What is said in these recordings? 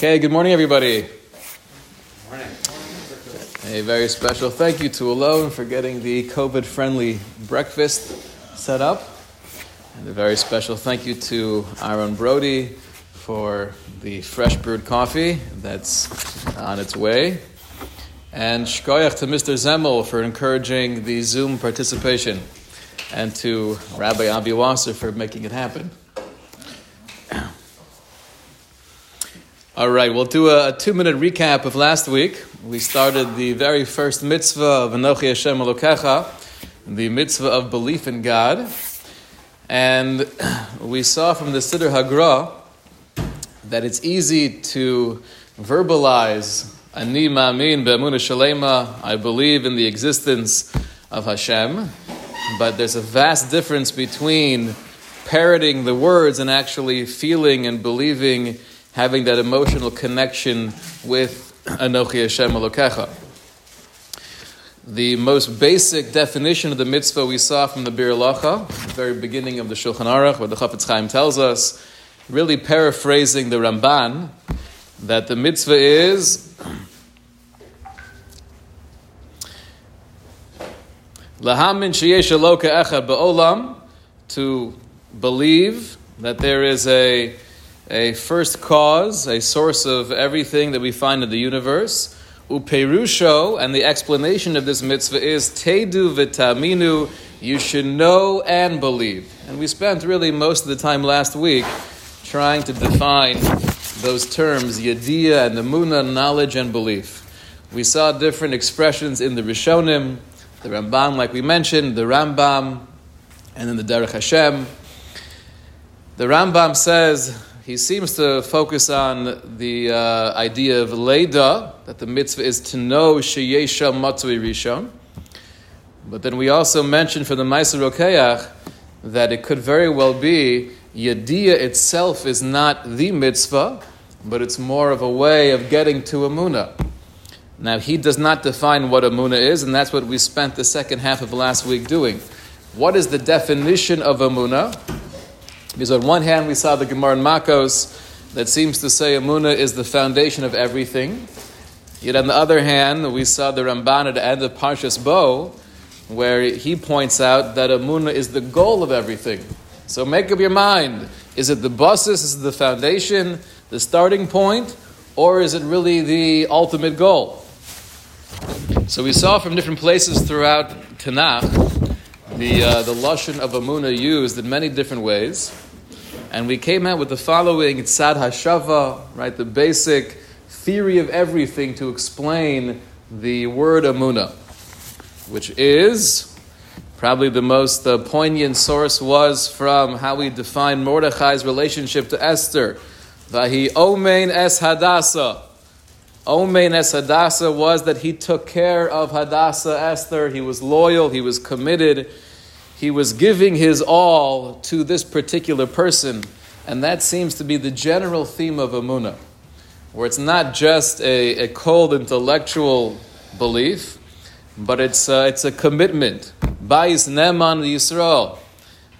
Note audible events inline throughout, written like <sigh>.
Okay, good morning, everybody. Morning. A very special thank you to Alon for getting the COVID friendly breakfast set up. And a very special thank you to Aaron Brody for the fresh brewed coffee that's on its way. And shkoyach to Mr. Zemmel for encouraging the Zoom participation. And to Rabbi Avi Wasser for making it happen. All right, we'll do a, a two minute recap of last week. We started the very first mitzvah of Anochi Hashem Elokecha, the mitzvah of belief in God. And we saw from the Siddur Hagra that it's easy to verbalize Ani Ma'amin Be'emunah Shalema, I believe in the existence of Hashem. But there's a vast difference between parroting the words and actually feeling and believing having that emotional connection with Anochi Hashem Elokecha. The most basic definition of the mitzvah we saw from the Biur Halacha, the very beginning of the Shulchan Aruch, where the Chafetz Chaim tells us, really paraphrasing the Ramban, that the mitzvah is Lahamin sheyesh eloka echad ba'olam, to believe that there is a a first cause, a source of everything that we find in the universe. Uperusho, and the explanation of this mitzvah is Tedu vitaminu, you should know and believe. And we spent really most of the time last week trying to define those terms, Yediyah and Amuna, knowledge and belief. We saw different expressions in the Rishonim, the Rambam, like we mentioned, the Rambam, and then the Derech Hashem. The Rambam says he seems to focus on the uh, idea of Leda, that the mitzvah is to know Sheyesha Matzui Rishon. But then we also mentioned for the Maaseh Rokeach that it could very well be Yediyah itself is not the mitzvah, but it's more of a way of getting to Amuna. Now, he does not define what Amuna is, and that's what we spent the second half of last week doing. What is the definition of Amuna? Because on one hand, we saw the Gemara in Makos that seems to say Amuna is the foundation of everything. Yet on the other hand, we saw the Ramban at the end of Parshas Bo, where he points out that Amuna is the goal of everything. So make up your mind. Is it the basis, is it the foundation, the starting point, or is it really the ultimate goal? So we saw from different places throughout Tanakh the, uh, the Lashon of Amuna used in many different ways. And we came out with the following Tzad Hashava, right, the basic theory of everything to explain the word Amuna, which is probably the most uh, poignant source was from how we define Mordechai's relationship to Esther. Vahi Omein es Hadassah. Omein es Hadassah was that he took care of Hadassah Esther. He was loyal, he was committed he was giving his all to this particular person, and that seems to be the general theme of Amunah, where it's not just a, a cold intellectual belief, but it's, uh, it's a commitment. Bais Neman Yisrael,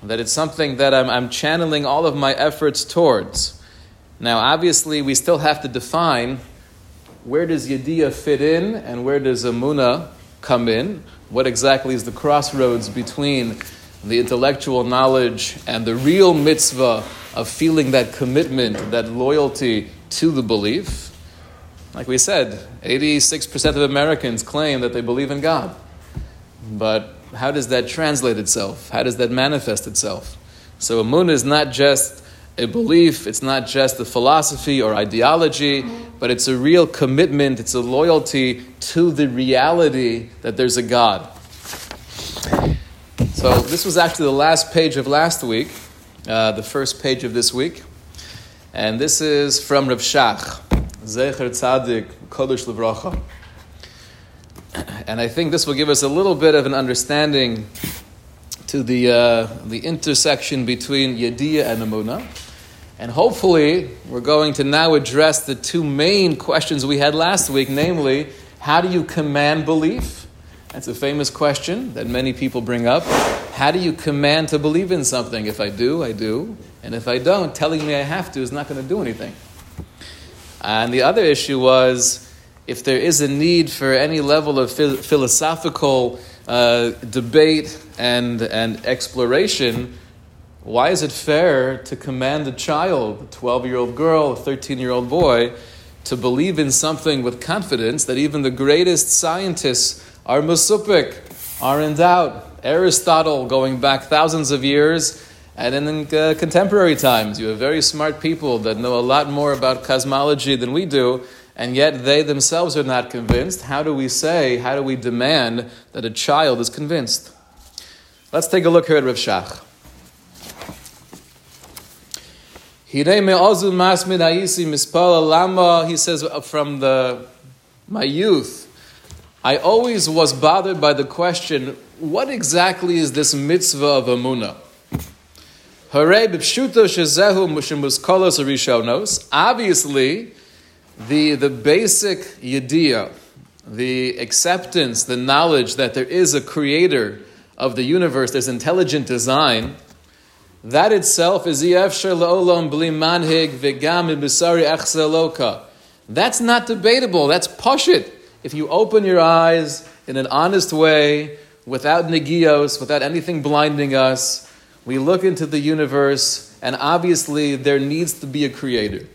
that it's something that I'm, I'm channeling all of my efforts towards. Now, obviously, we still have to define where does Yediyah fit in and where does Amuna come in what exactly is the crossroads between the intellectual knowledge and the real mitzvah of feeling that commitment, that loyalty to the belief. Like we said, 86% of Americans claim that they believe in God. But how does that translate itself? How does that manifest itself? So, Amun is not just a belief, it's not just a philosophy or ideology, but it's a real commitment, it's a loyalty to the reality that there's a God. So, this was actually the last page of last week, uh, the first page of this week. And this is from Rav Shach, Zecher Tzadik Kodesh Levracha. And I think this will give us a little bit of an understanding to the, uh, the intersection between Yediyah and Amunah. And hopefully, we're going to now address the two main questions we had last week namely, how do you command belief? That's a famous question that many people bring up. How do you command to believe in something? If I do, I do. And if I don't, telling me I have to is not going to do anything. And the other issue was if there is a need for any level of philosophical uh, debate and, and exploration, why is it fair to command a child, a 12 year old girl, a 13 year old boy, to believe in something with confidence that even the greatest scientists are musupik, are in doubt? Aristotle, going back thousands of years, and in uh, contemporary times, you have very smart people that know a lot more about cosmology than we do, and yet they themselves are not convinced. How do we say, how do we demand that a child is convinced? Let's take a look here at Rav Shach. He says uh, from the my youth, I always was bothered by the question, what exactly is this mitzvah of Amunah? Obviously, the, the basic yediyah, the acceptance, the knowledge that there is a creator of the universe, there's intelligent design, that itself is le'olam bli manhig v'gam echseloka. That's not debatable. That's pushit. If you open your eyes in an honest way, without negios, without anything blinding us, we look into the universe, and obviously there needs to be a creator.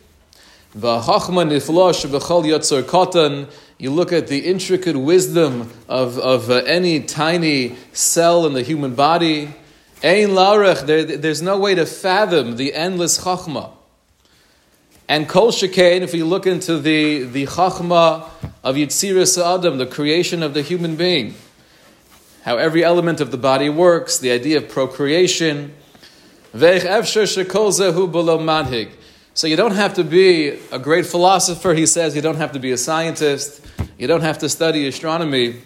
You look at the intricate wisdom of, of uh, any tiny cell in the human body. There, there's no way to fathom the endless chachma. And kol shekain, if we look into the, the chachma of Yitziras Adam, the creation of the human being, how every element of the body works, the idea of procreation. So you don't have to be a great philosopher, he says, you don't have to be a scientist, you don't have to study astronomy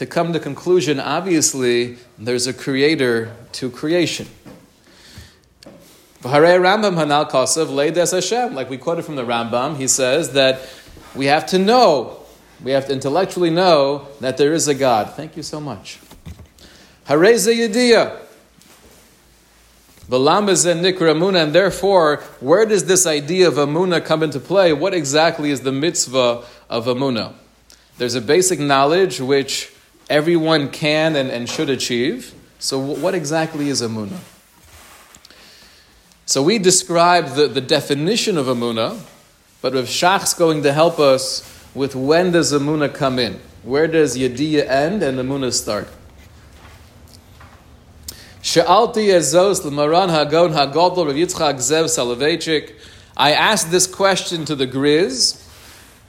to come to the conclusion, obviously, there's a creator to creation. Like we quoted from the Rambam, he says that we have to know, we have to intellectually know that there is a God. Thank you so much. Hareze Yediyah. And therefore, where does this idea of Amuna come into play? What exactly is the mitzvah of Amuna? There's a basic knowledge which everyone can and, and should achieve. So, what exactly is Amuna? So, we describe the, the definition of Amuna, but Rav Shach's going to help us with when does Amuna come in? Where does Yediyah end and Amuna start? Ezos hagon Rav Yitzchak Zev. I asked this question to the Griz.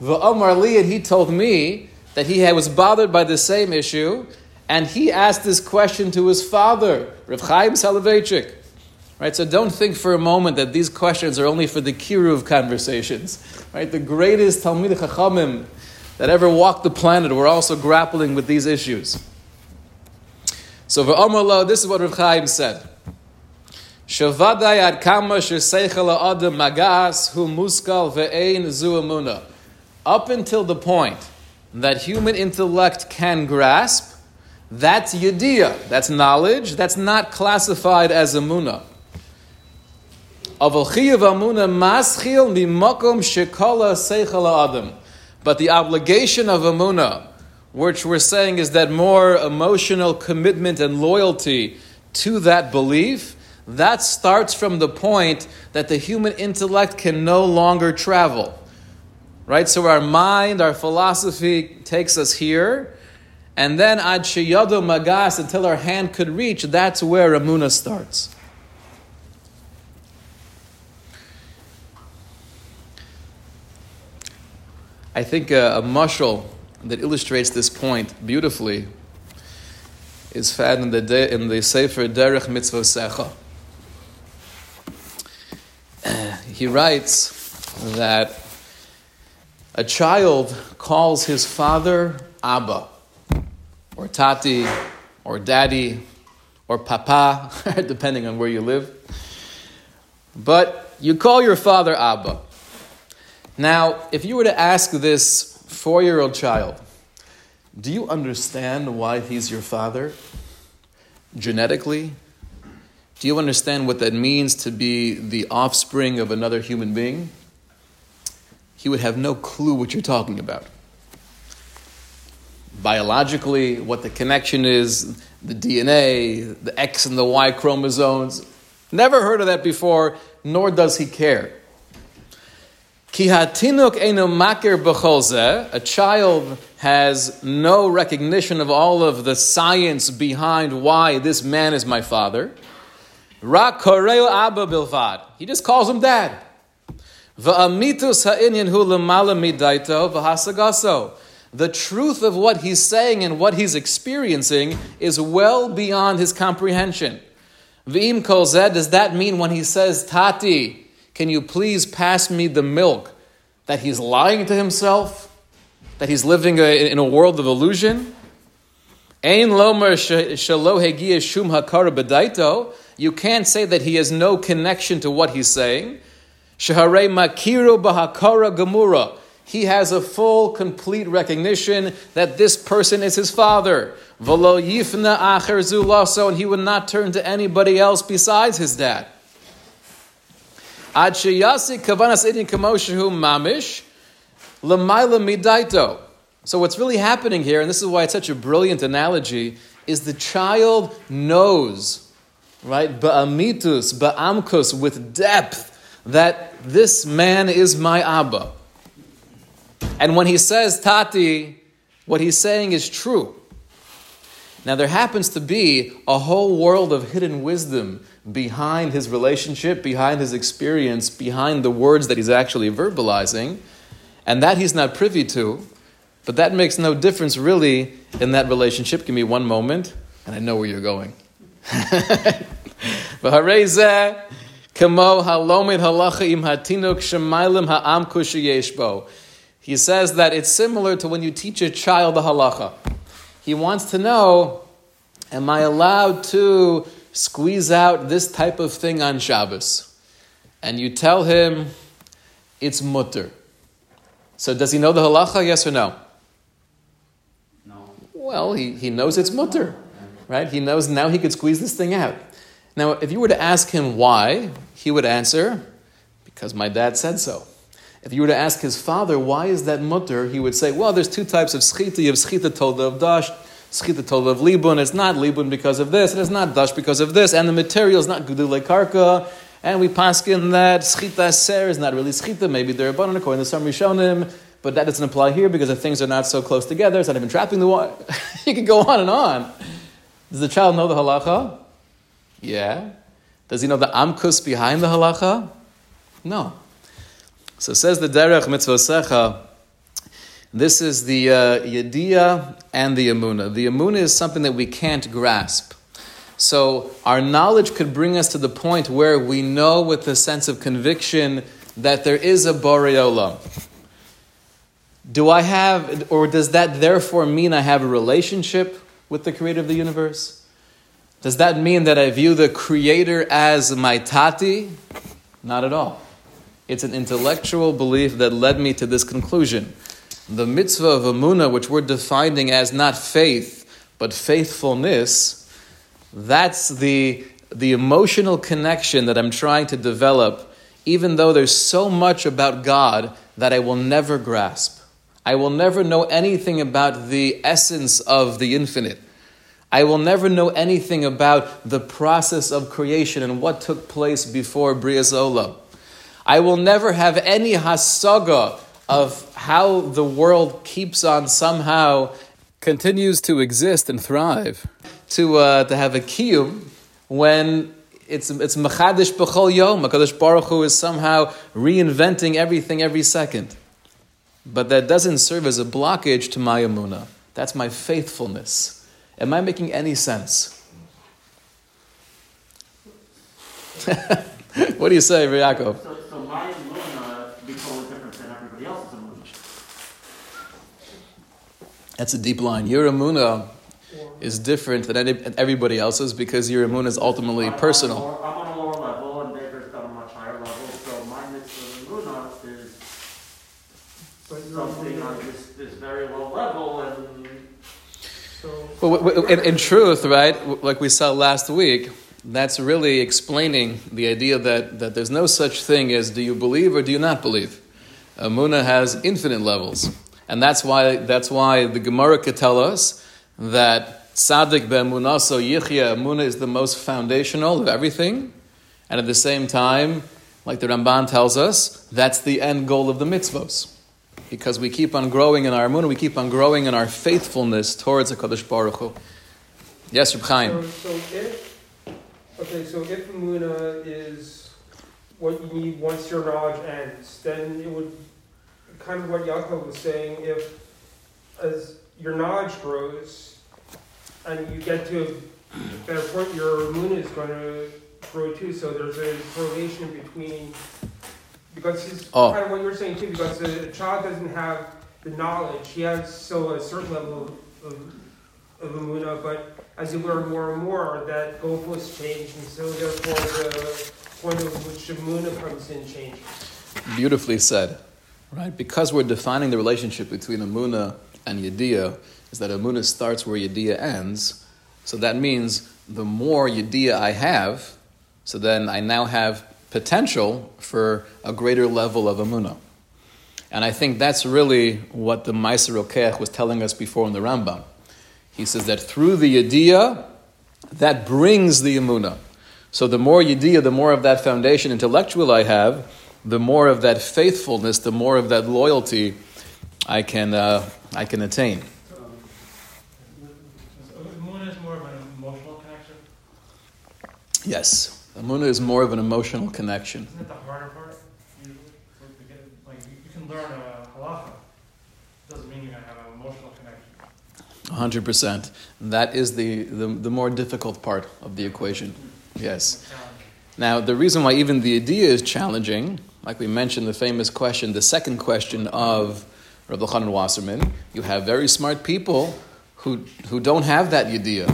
V'omar li, and he told me that he was bothered by the same issue, and he asked this question to his father, Rav Chaim Soloveitchik. Right, so don't think for a moment that these questions are only for the kiruv conversations. Right, the greatest Talmid Chachamim that ever walked the planet were also grappling with these issues. So for Lo, this is what Rav Chaim said. Shavadai ad kama sheseichel adam magas hu muskal ve'ein zu Up until the point that human intellect can grasp, that's yediyah, that's knowledge, that's not classified as amuna. But the obligation of amuna which we're saying is that more emotional commitment and loyalty to that belief, that starts from the point that the human intellect can no longer travel. Right? So our mind, our philosophy takes us here, and then ad sheyado magas, until our hand could reach, that's where Amuna starts. I think uh, a, a mushal that illustrates this point beautifully is found in the, de- in the Sefer Derech Mitzvosecha. <clears throat> He writes that a child calls his father Abba, or Tati, or Daddy, or Papa, <laughs> depending on where you live. But you call your father Abba. Now, if you were to ask this four year old child, do you understand why he's your father? Genetically? Do you understand what that means to be the offspring of another human being? He would have no clue what you're talking about. Biologically, what the connection is, the DNA, the X and the Y chromosomes. Never heard of that before, nor does he care. Makir A child has no recognition of all of the science behind why this man is my father. Rak koreo abba bilvad. He just calls him dad. The truth of what he's saying and what he's experiencing is well beyond his comprehension. V'im kol does that mean when he says, Tati, can you please pass me the milk? That he's lying to himself? That he's living a, in a world of illusion? Ein lomer shum hakara. You can't say that he has no connection to what he's saying. Shahare makiru bahakara gemura. He has a full, complete recognition that this person is his father. V'lo yifna acher zulaso, and he would not turn to anybody else besides his dad. Ad sheyasi kavanas idin kamoshehu mamish lamaila midaito. So what's really happening here, and this is why it's such a brilliant analogy, is the child knows, right, ba'amitus, ba'amkus, with depth, that this man is my Abba. And when he says Tati, what he's saying is true. Now, there happens to be a whole world of hidden wisdom behind his relationship, behind his experience, behind the words that he's actually verbalizing, and that he's not privy to. But that makes no difference really in that relationship. Give me one moment, and I know where you're going. <laughs> He says that it's similar to when you teach a child the halacha. He wants to know, am I allowed to squeeze out this type of thing on Shabbos? And you tell him it's mutter. So does he know the halacha, yes or no? No. Well, he, he knows it's mutter, right? He knows now he could squeeze this thing out. Now, if you were to ask him why, he would answer, because my dad said so. If you were to ask his father, why is that mutter, he would say, well, there's two types of schita. You have schita told of dash, schita told of libun. It's not libun because of this, and it's not dash because of this, and the material is not gudule karka. And we paskin that schita ser is not really schita. Maybe they're abundant according to some rishonim, but that doesn't apply here because the things are not so close together. It's not even trapping the water. <laughs> you can go on and on. Does the child know the halacha? Yeah. Does he know the amkus behind the halacha? No. So says the Derech Mitzvosecha, this is the uh, Yediyah and the Amuna. The Amuna is something that we can't grasp. So our knowledge could bring us to the point where we know with a sense of conviction that there is a Boreolam. Do I have, or does that therefore mean I have a relationship with the creator of the universe? Does that mean that I view the creator as my tati? Not at all. It's an intellectual belief that led me to this conclusion. The mitzvah of Amunah, which we're defining as not faith, but faithfulness, that's the, the emotional connection that I'm trying to develop, even though there's so much about God that I will never grasp. I will never know anything about the essence of the infinite. I will never know anything about the process of creation and what took place before Brias Olam. I will never have any hasaga of how the world keeps on somehow continues to exist and thrive, to, uh, to have a kiyum when it's it's machadish b'chol yom. Hakadosh Baruch Hu is somehow reinventing everything every second, but that doesn't serve as a blockage to my amuna. That's my faithfulness. Am I making any sense? <laughs> what do you say, Yaakov? That's a deep line. Your Amuna is different than any, everybody else's because your Amuna is ultimately I'm personal. On lower, I'm on a lower level, and Baker's got a much higher level. So my mitzvah Amuna is something on this, this very low level, and well, in, in truth, right, like we saw last week, that's really explaining the idea that, that there's no such thing as do you believe or do you not believe. Uh, Amuna has infinite levels. And that's why, that's why the Gemara could tell us that Tzaddik be'emunaso yichya, Amuna is the most foundational of everything. And at the same time, like the Ramban tells us, that's the end goal of the mitzvos. Because we keep on growing in our Amuna, we keep on growing in our faithfulness towards HaKadosh Baruch Hu. Yes, Reb Chaim. So, so if, okay, so if Amuna is what you need once your knowledge ends, then it would, kind of what Yaakov was saying, if as your knowledge grows and you get to a better point, your Amuna is going to grow too. So there's a correlation between, because it's Oh. kind of what you're saying too, because the child doesn't have the knowledge. He has so a certain level of, of Amuna, but as you learn more and more, that goalposts change, and so therefore the point of which Amuna comes in changes. Beautifully said, right? Because we're defining the relationship between Amuna and Yediyah, is that Amuna starts where Yediyah ends. So that means the more Yediyah I have, so then I now have potential for a greater level of Amuna. And I think that's really what the Maaseh Rokeach was telling us before in the Rambam. He says that through the Yediyah, that brings the Amuna. So the more Yediyah, the more of that foundation intellectual I have, the more of that faithfulness, the more of that loyalty I can, uh, I can attain. Is more of an emotional connection. Yes, Amuna is more of an emotional connection. Isn't it the harder part to get, like you, you can learn a halacha. Doesn't mean you're gonna have an emotional connection. 100%. That is the, the, the more difficult part of the equation. Yes. Now, the reason why even the idea is challenging, like we mentioned, the famous question, the second question of Rabbi Chanan Wasserman, you have very smart people who, who don't have that idea,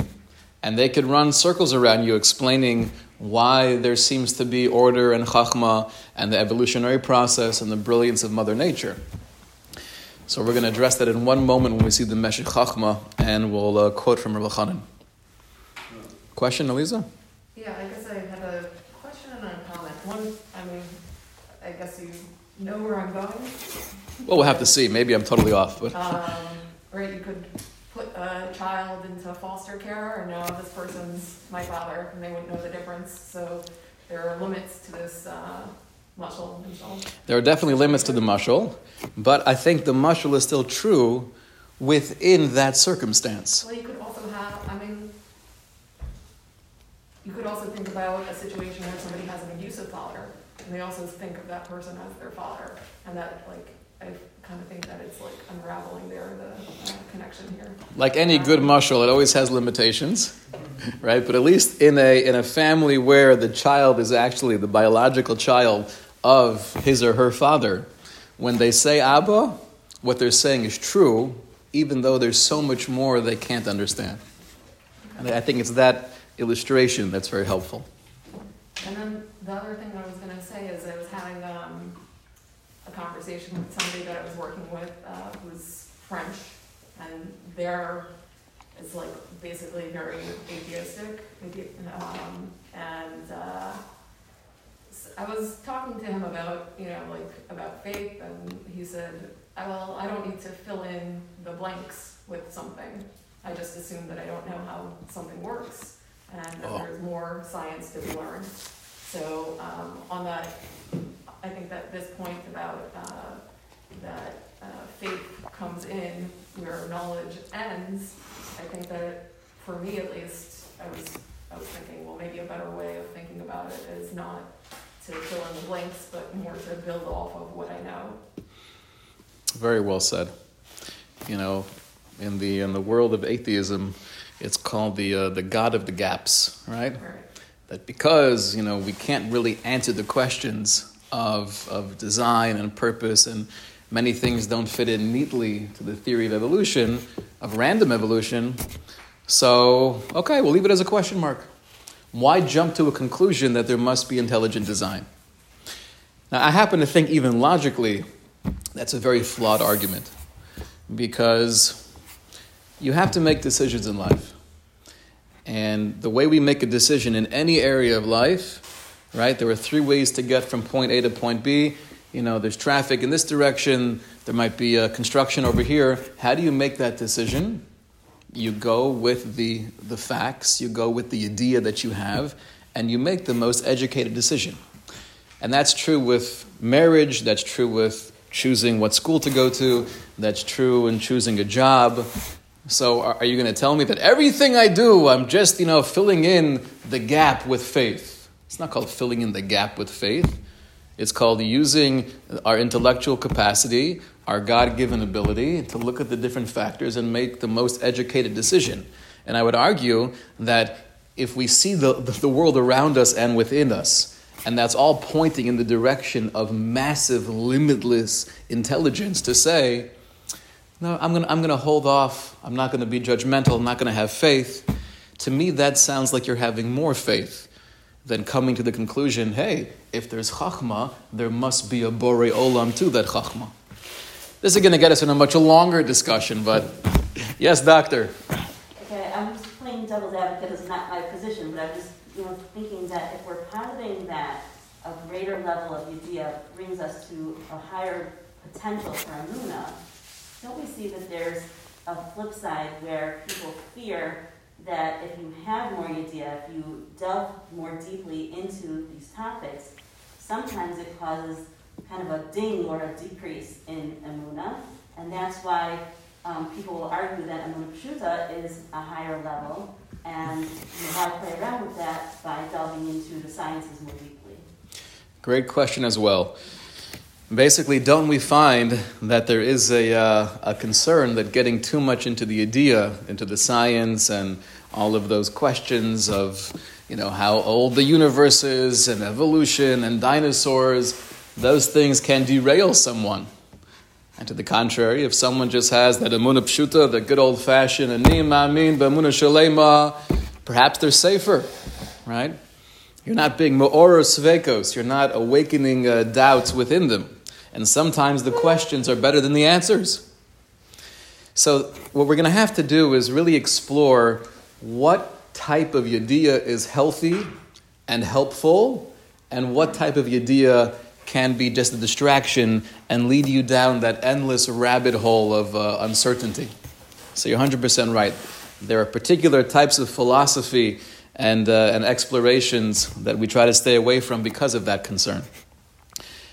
and they could run circles around you explaining why there seems to be order and chachma and the evolutionary process and the brilliance of Mother Nature. So we're going to address that in one moment when we see the Meshech Chachma, and we'll uh, quote from Rabbi Chanan. Question, Eliza? Yeah, I guess I had a question and a comment. One, I mean, I guess you know where I'm going. Well, we'll have to see. Maybe I'm totally off, but Um, right, you could a child into foster care, and now this person's my father, and they wouldn't know the difference. So there are limits to this uh, muscle there are definitely limits to the mushal. But I think the mushal is still true within that circumstance. Well, you could also have, I mean, you could also think about a situation where somebody has an abusive father, and they also think of that person as their father, and that, like, I kind of think that it's like unraveling there, the uh, connection here. Like any good mushal, it always has limitations, <laughs> right? But at least in a in a family where the child is actually the biological child of his or her father, when they say Abba, what they're saying is true, even though there's so much more they can't understand. And I think it's that illustration that's very helpful. And then the other thing I was gonna say is I was having um, conversation with somebody that I was working with uh, who's French, and they're is like basically very atheistic, um, and uh, I was talking to him about you know like about faith, and he said, "I- "Well, I don't need to fill in the blanks with something. I just assume that I don't know how something works." and that Oh. there's more science to be learned. So um, on that, I think that this point about uh, that uh, faith comes in where knowledge ends, I think that for me at least, I was I was thinking, well, maybe a better way of thinking about it is not to fill in the blanks, but more to build off of what I know. Very well said. You know, in the in the world of atheism, it's called the uh, the God of the gaps, right? Right. That because you know we can't really answer the questions of of design and purpose, and many things don't fit in neatly to the theory of evolution, of random evolution. So okay, we'll leave it as a question mark. Why jump to a conclusion that there must be intelligent design? Now, I happen to think even logically, that's a very flawed argument because you have to make decisions in life. And the way we make a decision in any area of life, right, there are three ways to get from point A to point B. you know, there's traffic in this direction, there might be a construction over here. How do you make that decision? You go with the, the facts, you go with the idea that you have, and you make the most educated decision. And that's true with marriage, that's true with choosing what school to go to, that's true in choosing a job. So are, are you going to tell me that everything I do, I'm just, you know, filling in the gap with faith? It's not called filling in the gap with faith. It's called using our intellectual capacity, our God given ability to look at the different factors and make the most educated decision. And I would argue that if we see the, the world around us and within us, and that's all pointing in the direction of massive, limitless intelligence to say, no, I'm going to I'm going to hold off. I'm not going to be judgmental. I'm not going to have faith. To me, that sounds like you're having more faith than coming to the conclusion, hey, if there's chachma, there must be a bore olam to that chachma. This is going to get us in a much longer discussion, but yes, doctor. Okay, I'm just playing devil's advocate. It's not my position, but I'm just you know thinking that if we're positing that a greater level of yediyah brings us to a higher potential for amuna, don't we see that there's a flip side where people fear that if you have more idea, if you delve more deeply into these topics, sometimes it causes kind of a ding or a decrease in emuna, and that's why um, people will argue that emuna pshuta is a higher level, and you how to play around with that by delving into the sciences more deeply. Great question as well. Basically, don't we find that there is a, uh, a concern that getting too much into the idea, into the science, and all of those questions of you know how old the universe is and evolution and dinosaurs those things can derail someone. And to the contrary if someone just has that amuna pshuta the good old fashioned anim amin b'amuna shalema perhaps they're safer right? You're not being ma'ora svekos you're not awakening uh, doubts within them and sometimes the questions are better than the answers so what we're going to have to do is really explore what type of yediyah is healthy and helpful, and what type of yediyah can be just a distraction and lead you down that endless rabbit hole of uh, uncertainty. So you're 100% right. There are particular types of philosophy and, uh, and explorations that we try to stay away from because of that concern.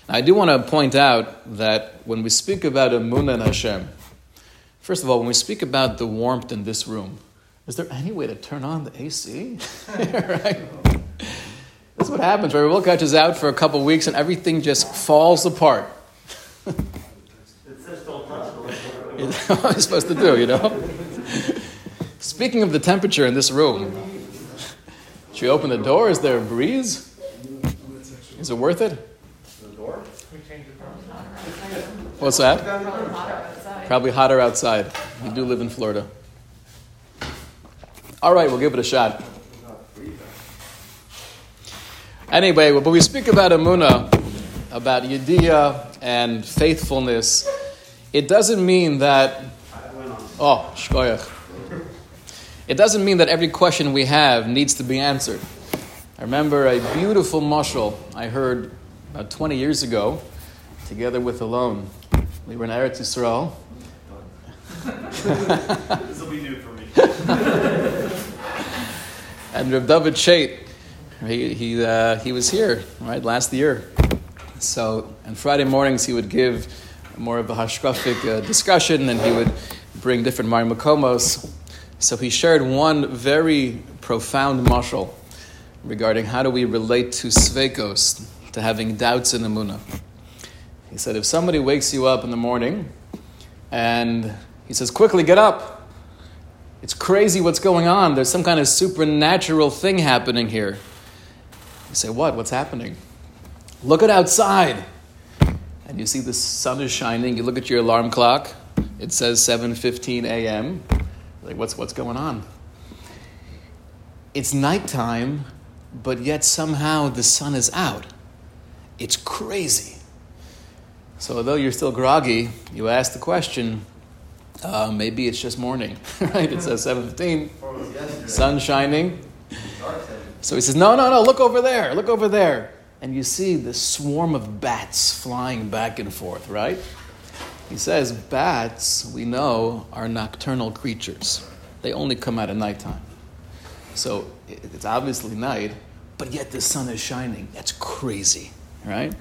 I do want to point out that when we speak about Amunah and Hashem, first of all, when we speak about the warmth in this room, is there any way to turn on the AC? <laughs> right? That's what happens, right? Wilkach is out for a couple weeks and everything just falls apart. It says don't touch the You what I'm supposed to do, you know? <laughs> Speaking of the temperature in this room, should we open the door? Is there a breeze? Is it worth it? The door? We changed it from. What's that? Probably hotter outside. Probably hotter outside. We do live in Florida. All right, we'll give it a shot. Anyway, but we speak about Amuna, about Yediyah and faithfulness. It doesn't mean that, oh, shkoyach. It doesn't mean that every question we have needs to be answered. I remember a beautiful mushal I heard about 20 years ago, together with Alon. We were in Eretz Yisrael. <laughs> This will be new for me. <laughs> And Rav David Chait, he, he, uh, he was here, right, last year. So, on Friday mornings, he would give more of a hashkafic uh, discussion and he would bring different marimakomos. So, he shared one very profound mashal regarding how do we relate to svekos, to having doubts in Amunah. He said, if somebody wakes you up in the morning and he says, quickly get up, it's crazy what's going on. There's some kind of supernatural thing happening here. You say, What? What's happening? Look at outside. And you see the sun is shining. You look at your alarm clock. It says 7:15 a.m. Like, what's what's going on? It's nighttime, but yet somehow the sun is out. It's crazy. So although you're still groggy, you ask the question, uh, maybe it's just morning, <laughs> right? It says 7.15, sun shining. So he says, no, no, no, look over there, look over there. and you see the swarm of bats flying back and forth, right? He says, bats, we know, are nocturnal creatures. They only come out at nighttime. So it's obviously night, but yet the sun is shining. That's crazy, right?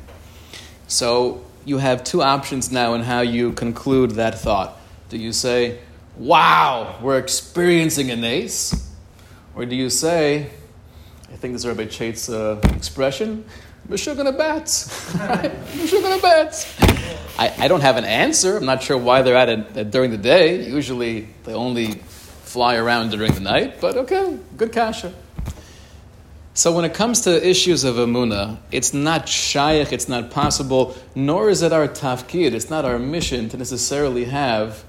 So you have two options now in how you conclude that thought. Do you say, wow, we're experiencing a nace? Or do you say, I think this is Rabbi Chait's uh, expression, Meshuggah bats. Meshuggah bats. I, I don't have an answer. I'm not sure why they're at it during the day. Usually they only fly around during the night, but okay, good kasha. So when it comes to issues of Amuna, it's not shaykh, it's not possible, nor is it our tafkid, it's not our mission to necessarily have,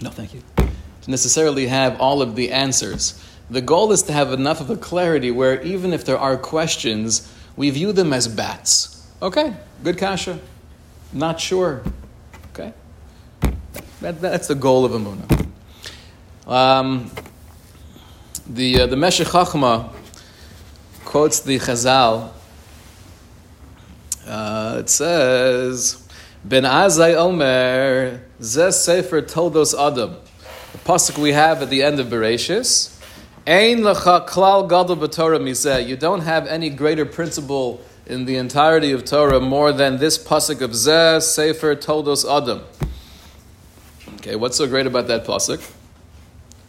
no thank you, to necessarily have all of the answers. The goal is to have enough of a clarity where even if there are questions, we view them as bats. Okay, good kasha. Not sure. Okay? That, that's the goal of Amuna. Um, the, uh, the Meshech Chachma quotes the Chazal. Uh, it says, Ben Azai Omer, Zeh Sefer Toldos Adam. The pasuk we have at the end of Bereshis. Ein lecha klal gadol b'Torah mizeh. You don't have any greater principle in the entirety of Torah more than this pasuk of Zeh Sefer Toldos Adam. Okay, what's so great about that pasuk?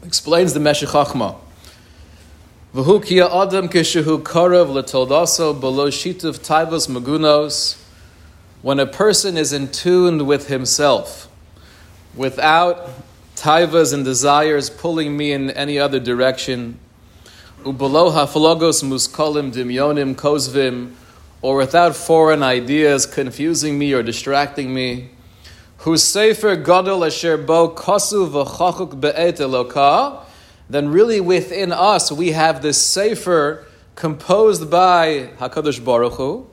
Explains the Meshech. V'hu ki adam kishehu karav letoldaso below shitav taivos magunos. When a person is in tune with himself, without taivas and desires pulling me in any other direction, ubelo haflogos muskolim dimyonim kozvim, or without foreign ideas confusing me or distracting me, whose sefer gadol asher bo kosu v'chachuk be'et elokah, then really within us we have this sefer composed by Hakadosh Baruch Hu,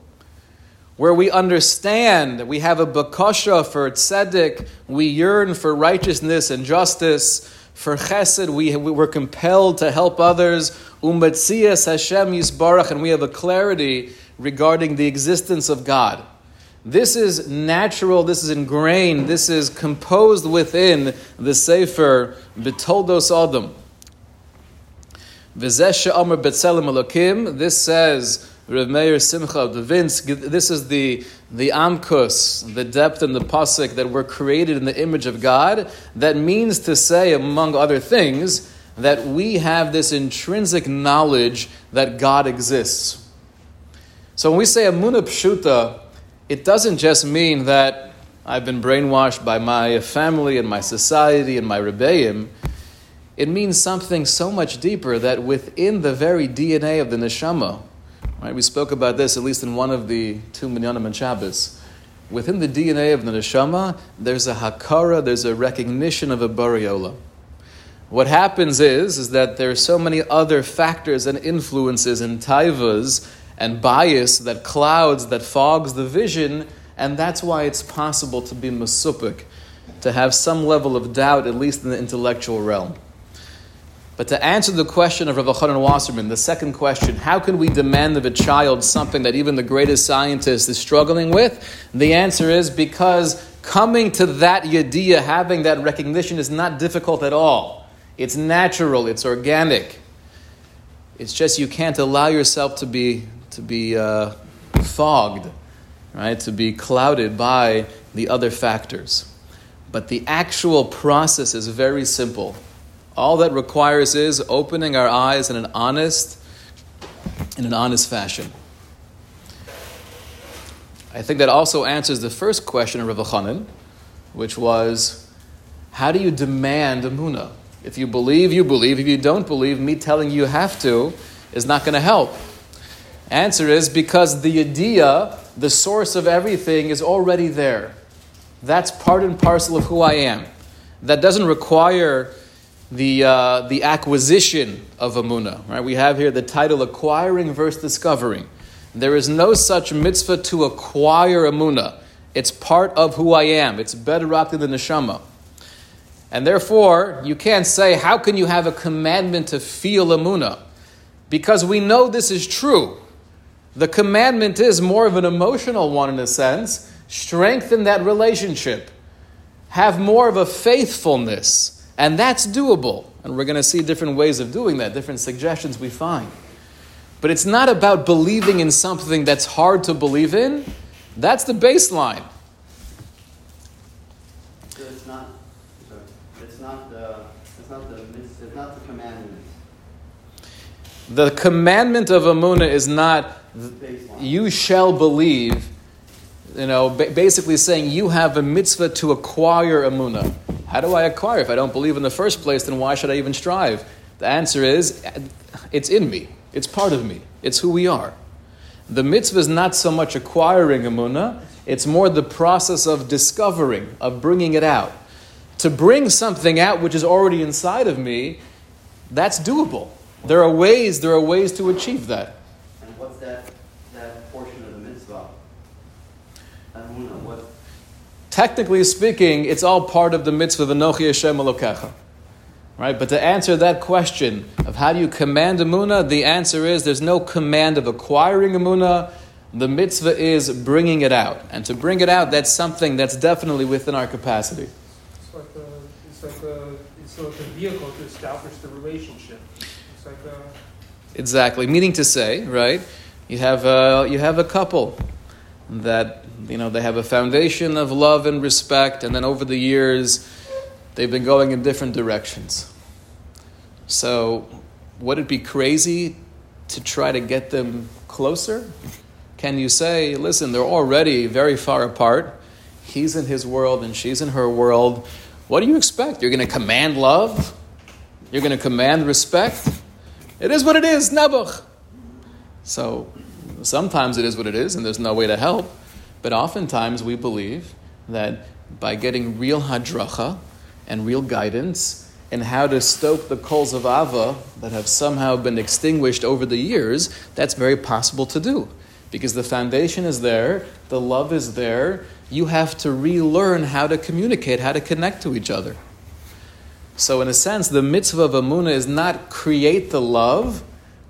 where we understand that we have a bakasha for tzedek, we yearn for righteousness and justice. For chesed, we, we were compelled to help others. Umetzias Hashem Yisbarach, and we have a clarity regarding the existence of God. This is natural, this is ingrained, this is composed within the Sefer Betoldos Adam. V'zesha Amr Betzelim Elokim, this says, Rav Meir Simcha Vince, this is the, the amkus, the depth and the pasuk that were created in the image of God. That means to say, among other things, that we have this intrinsic knowledge that God exists. So when we say Amuna Pshuta, it doesn't just mean that I've been brainwashed by my family and my society and my rebbeim. It means something so much deeper that within the very DNA of the neshama, right? We spoke about this at least in one of the two minyanim and Shabbos. Within the DNA of the neshama, there's a hakara, there's a recognition of a bariola. What happens is, is that there are so many other factors and influences and taivas and bias that clouds, that fogs the vision, and that's why it's possible to be masupik, to have some level of doubt, at least in the intellectual realm. But to answer the question of Rav Chanan Wasserman, the second question, how can we demand of a child something that even the greatest scientist is struggling with? The answer is because coming to that yadiyah, having that recognition, is not difficult at all. It's natural, it's organic. It's just you can't allow yourself to be, to be uh, fogged, right? To be clouded by the other factors. But the actual process is very simple. All that requires is opening our eyes in an honest, in an honest fashion. I think that also answers the first question of Rav Chanan, which was, how do you demand Amuna? If you believe, you believe. If you don't believe, me telling you have to is not going to help. Answer is because the idea, the source of everything, is already there. That's part and parcel of who I am. That doesn't require the, uh, the acquisition of Amuna. Right? We have here the title Acquiring versus Discovering. There is no such mitzvah to acquire Amuna. It's part of who I am. It's bedrock in the neshama. And therefore, you can't say, how can you have a commandment to feel Amuna? Because we know this is true. The commandment is more of an emotional one in a sense. Strengthen that relationship. Have more of a faithfulness. And that's doable. And we're going to see different ways of doing that, different suggestions we find. But it's not about believing in something that's hard to believe in. That's the baseline. So it's not, sorry, it's not the, it's not the, it's not the commandment. The commandment of Amunah is not you shall believe, you know, basically saying you have a mitzvah to acquire Amunah. How do I acquire? If I don't believe in the first place, then why should I even strive? The answer is it's in me, it's part of me, it's who we are. The mitzvah is not so much acquiring Amunah, it's more the process of discovering, of bringing it out. To bring something out which is already inside of me, that's doable. There are ways, there are ways to achieve that. And what's that portion of the mitzvah? Amuna, what, Technically speaking, it's all part of the mitzvah of Anochi Hashem Elokecha. Right? But to answer that question of how do you command Amuna, the answer is there's no command of acquiring Amuna. The mitzvah is bringing it out. And to bring it out, that's something that's definitely within our capacity. It's like a, it's like a, it's like a vehicle to establish the relationship. It's like a, Exactly. Meaning to say, right? You have a, you have a couple that you know they have a foundation of love and respect, and then over the years they've been going in different directions. So, would it be crazy to try to get them closer? Can you say, listen, they're already very far apart. He's in his world and she's in her world. What do you expect? You're going to command love? You're going to command respect? It is what it is, Nebuch. So sometimes it is what it is, and there's no way to help. But oftentimes we believe that by getting real hadracha and real guidance in how to stoke the coals of Ava that have somehow been extinguished over the years, that's very possible to do. Because the foundation is there, the love is there, you have to relearn how to communicate, how to connect to each other. So, in a sense, the mitzvah of Amunah is not create the love,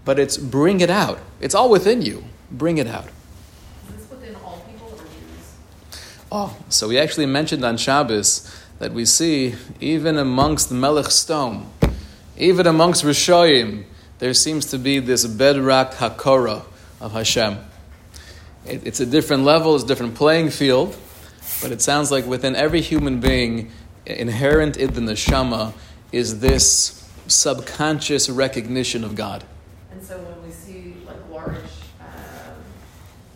but it's bring it out. It's all within you. Bring it out. Is this within all people or Jews? Oh, so we actually mentioned on Shabbos that we see even amongst Melech Stone, even amongst Rishoyim, there seems to be this bedrock hakora of Hashem. It, it's a different level, it's a different playing field, but it sounds like within every human being, inherent in the neshama, is this subconscious recognition of God. And so when we see like large um,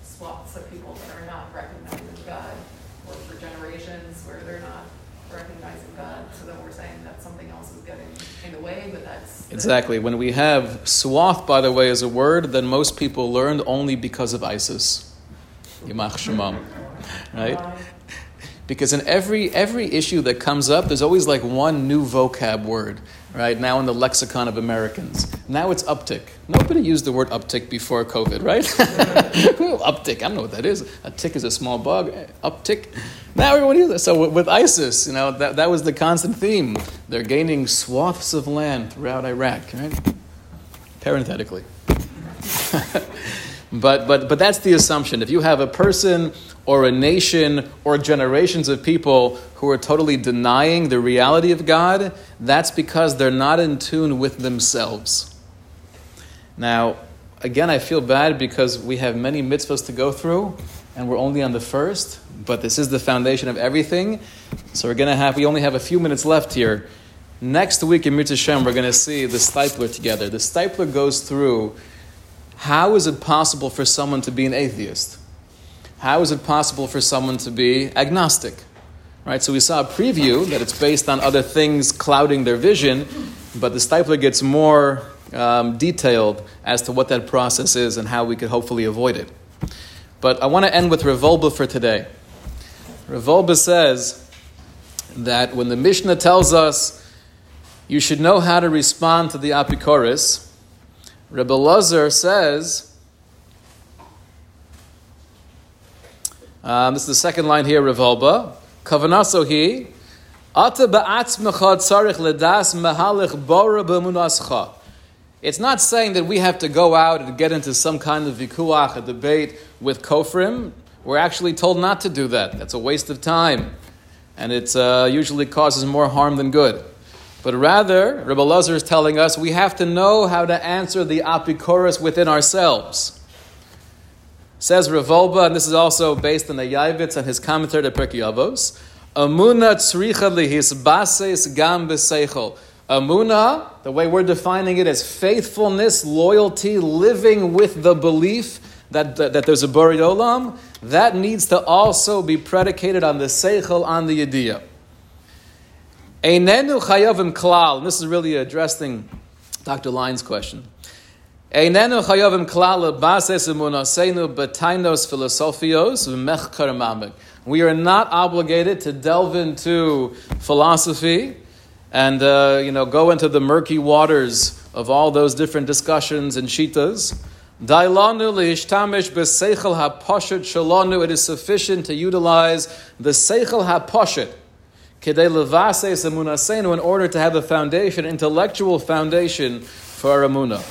swaths of people that are not recognizing God, or for generations where they're not recognizing God, so then we're saying that something else is getting in the way, but that's the- Exactly. When we have swath, by the way, as a word, then most people learned only because of ISIS. Yimach Shemam. Right? Because in every every issue that comes up, there's always like one new vocab word, right? Now in the lexicon of Americans. Now it's uptick. Nobody used the word uptick before COVID, right? <laughs> uptick, I don't know what that is. A tick is a small bug. Eh, uptick. Now everyone uses it. So with, with ISIS, you know, that, that was the constant theme. They're gaining swaths of land throughout Iraq, right? Parenthetically. <laughs> But, but, but that's the assumption. If you have a person or a nation or generations of people who are totally denying the reality of God, that's because they're not in tune with themselves. Now, again, I feel bad because we have many mitzvahs to go through, and we're only on the first, but this is the foundation of everything. So we're going to have, we only have a few minutes left here. Next week in Mitzvah Shem, we're going to see the Steipler together. The Steipler goes through how is it possible for someone to be an atheist? How is it possible for someone to be agnostic? Right? So we saw a preview that it's based on other things clouding their vision, but the Steipler gets more um, detailed as to what that process is and how we could hopefully avoid it. But I want to end with Rav Wolbe for today. Rav Wolbe says that when the Mishnah tells us you should know how to respond to the Apikoris, Rebbe Lazar says, um, this is the second line here, Rav Wolbe. Kavanaso he, Ata ba'atzmecha tzarich ledas mehalich bora b'munascha. It's not saying that we have to go out and get into some kind of vikuach, a debate with kofrim. We're actually told not to do that. That's a waste of time. And it uh, usually causes more harm than good. But rather, Rabbi Lazar is telling us we have to know how to answer the apikoros within ourselves. Says Rav Wolbe, and this is also based on the Yavitz and his commentary to Pirkei Avos. Amuna tzricha lihisbases gam b'seichel. Amuna, the way we're defining it, is faithfulness, loyalty, living with the belief that, that, that there's a Borei Olam. That needs to also be predicated on the seichel, on the yediyah. Einenu klal. And this is really addressing Dr. Lyon's question. Einenu klal emunaseinu philosophios v'mechkar mamik. We are not obligated to delve into philosophy and uh, you know go into the murky waters of all those different discussions and shitas. Shalonu. It is sufficient to utilize the seichel haposhet in order to have a foundation, intellectual foundation for our emunah.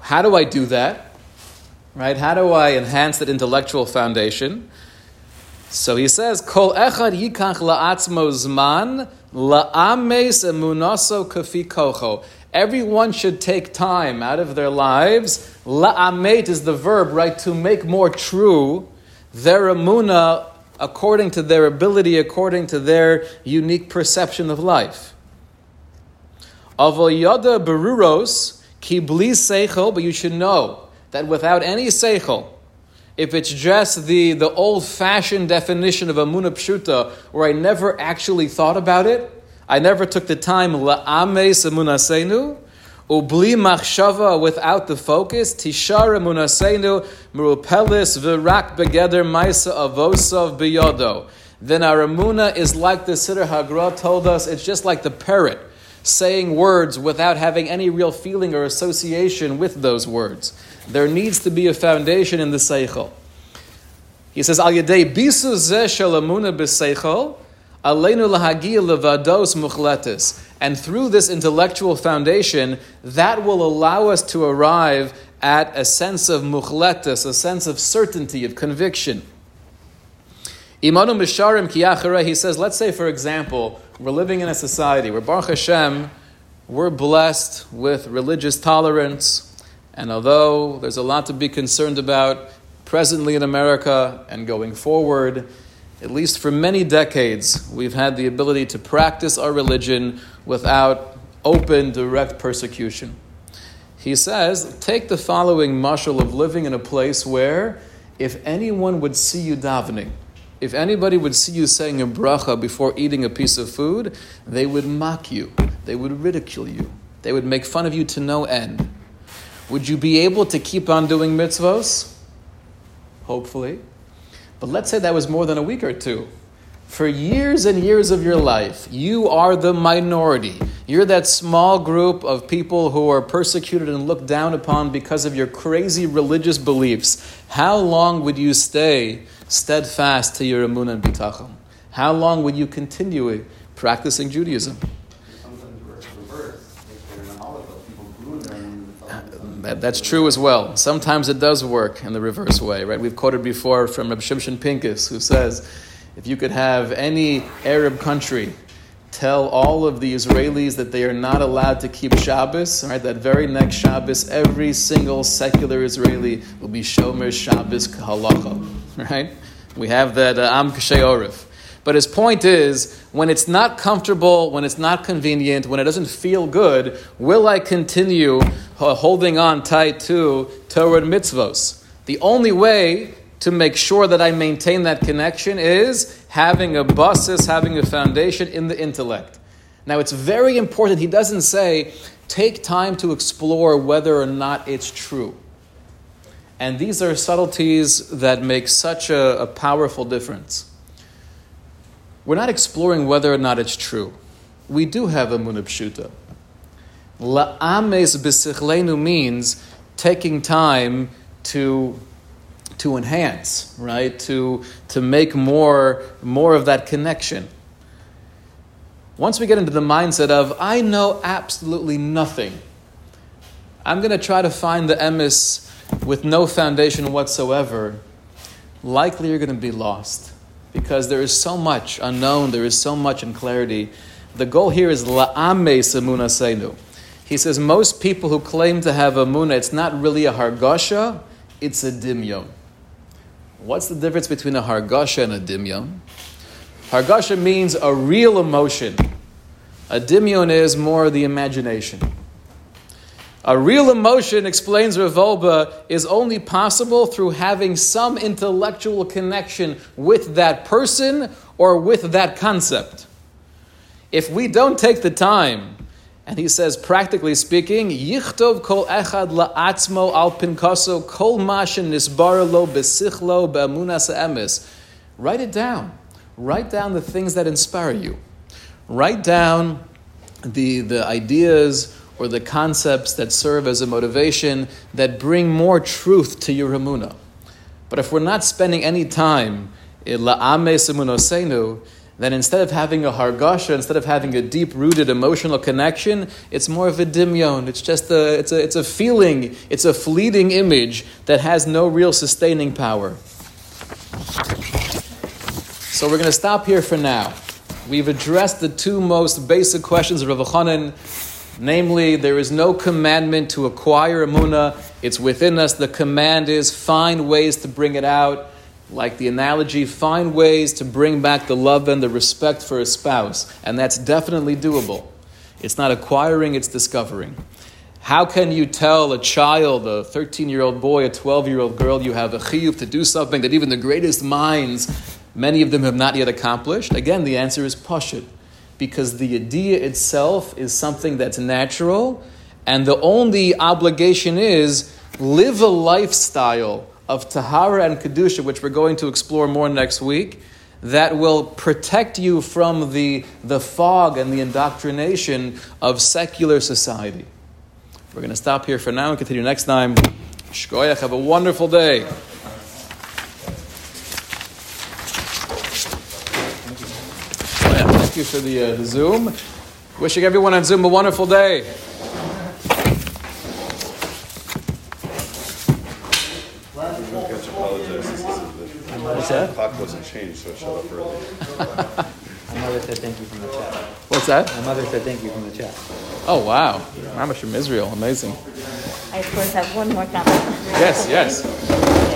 How do I do that? Right? How do I enhance that intellectual foundation? So he says, Kol echad yikach la'atzmo zman la'ames emunaso kafi kocho. Everyone should take time out of their lives. La'amet is the verb, right? To make more true their emuna according to their ability, according to their unique perception of life. Avoyada beruros ki bli seichel, but you should know that without any seichel, if it's just the, the old fashioned definition of Amuna Pshuta, where I never actually thought about it, I never took the time, La'ames Amunasenu, Ubli Machshava, without the focus, Tishar Amunasenu, Merupelis Virak Begeder Maisa Avosav Biyodo. Then our Amuna is like the Siddur Hagra told us, it's just like the parrot saying words without having any real feeling or association with those words. There needs to be a foundation in the seichel. He says, "Al yedei bisu zeh shalamuna b'seichel, aleinu lahagia levados muchletis." And through this intellectual foundation, that will allow us to arrive at a sense of muchletis, a sense of certainty, of conviction. Imanu misharim kiyachara, he says, let's say, for example, we're living in a society where Baruch Hashem, we're blessed with religious tolerance, and although there's a lot to be concerned about presently in America and going forward, at least for many decades, we've had the ability to practice our religion without open, direct persecution. He says, take the following mashal of living in a place where if anyone would see you davening, if anybody would see you saying a bracha before eating a piece of food, they would mock you, they would ridicule you, they would make fun of you to no end. Would you be able to keep on doing mitzvos? Hopefully. But let's say that was more than a week or two. For years and years of your life, you are the minority. You're that small group of people who are persecuted and looked down upon because of your crazy religious beliefs. How long would you stay steadfast to your emunah and bitachon? How long would you continue practicing Judaism? That, that's true as well. Sometimes it does work in the reverse way, right? We've quoted before from Reb Shimshon Pincus, who says, if you could have any Arab country tell all of the Israelis that they are not allowed to keep Shabbos, right? That very next Shabbos, every single secular Israeli will be Shomer Shabbos Halacha, <laughs> right? We have that uh, Am Kashay But his point is, when it's not comfortable, when it's not convenient, when it doesn't feel good, will I continue uh, holding on tight to Torah mitzvos? The only way to make sure that I maintain that connection is having a basis, having a foundation in the intellect. Now, it's very important. He doesn't say, take time to explore whether or not it's true. And these are subtleties that make such a, a powerful difference. We're not exploring whether or not it's true. We do have a munabshuta. La'ames b'sichlenu means taking time to to enhance, right? To, to make more, more of that connection. Once we get into the mindset of, I know absolutely nothing, I'm going to try to find the emes with no foundation whatsoever, likely you're going to be lost because there is so much unknown, there is so much in clarity. The goal here is la'ame samuna seinu. He says most people who claim to have a muna, it's not really a hargasha, it's a dimyon. What's the difference between a hargasha and a dimyon? Hargasha means a real emotion. A dimyon is more the imagination. A real emotion, explains Rav Wolbe, is only possible through having some intellectual connection with that person or with that concept. If we don't take the time, and he says, practically speaking, Yichtov kol echad la'atzmo kol mashin nisbar lo besichlo emes. Write it down. Write down the things that inspire you. Write down the, the ideas or the concepts that serve as a motivation that bring more truth to your Ramuna. But if we're not spending any time in La'ame Simunosenu, then instead of having a hargasha, instead of having a deep-rooted emotional connection, it's more of a dimyon. It's just a, it's a, it's a feeling, it's a fleeting image that has no real sustaining power. So we're going to stop here for now. We've addressed the two most basic questions of Rav Chanan Namely, there is no commandment to acquire emuna. It's within us. The command is find ways to bring it out. Like the analogy, find ways to bring back the love and the respect for a spouse. And that's definitely doable. It's not acquiring, it's discovering. How can you tell a child, a 13 year old boy, a 12 year old girl, you have a chiyuv to do something that even the greatest minds, many of them have not yet accomplished? Again, the answer is pashut because the idea itself is something that's natural, and the only obligation is live a lifestyle of tahara and kedusha, which we're going to explore more next week, that will protect you from the, the fog and the indoctrination of secular society. We're going to stop here for now and continue next time. Shkoyach, have a wonderful day. Thank you for the, uh, the Zoom. Wishing everyone on Zoom a wonderful day. What's that? The clock wasn't changed, so it shut up early. My mother said thank you from the chat. What's that? My mother said thank you from the chat. Oh, wow. Mamash from Israel. Amazing. I of course have one more comment. Yes, yes.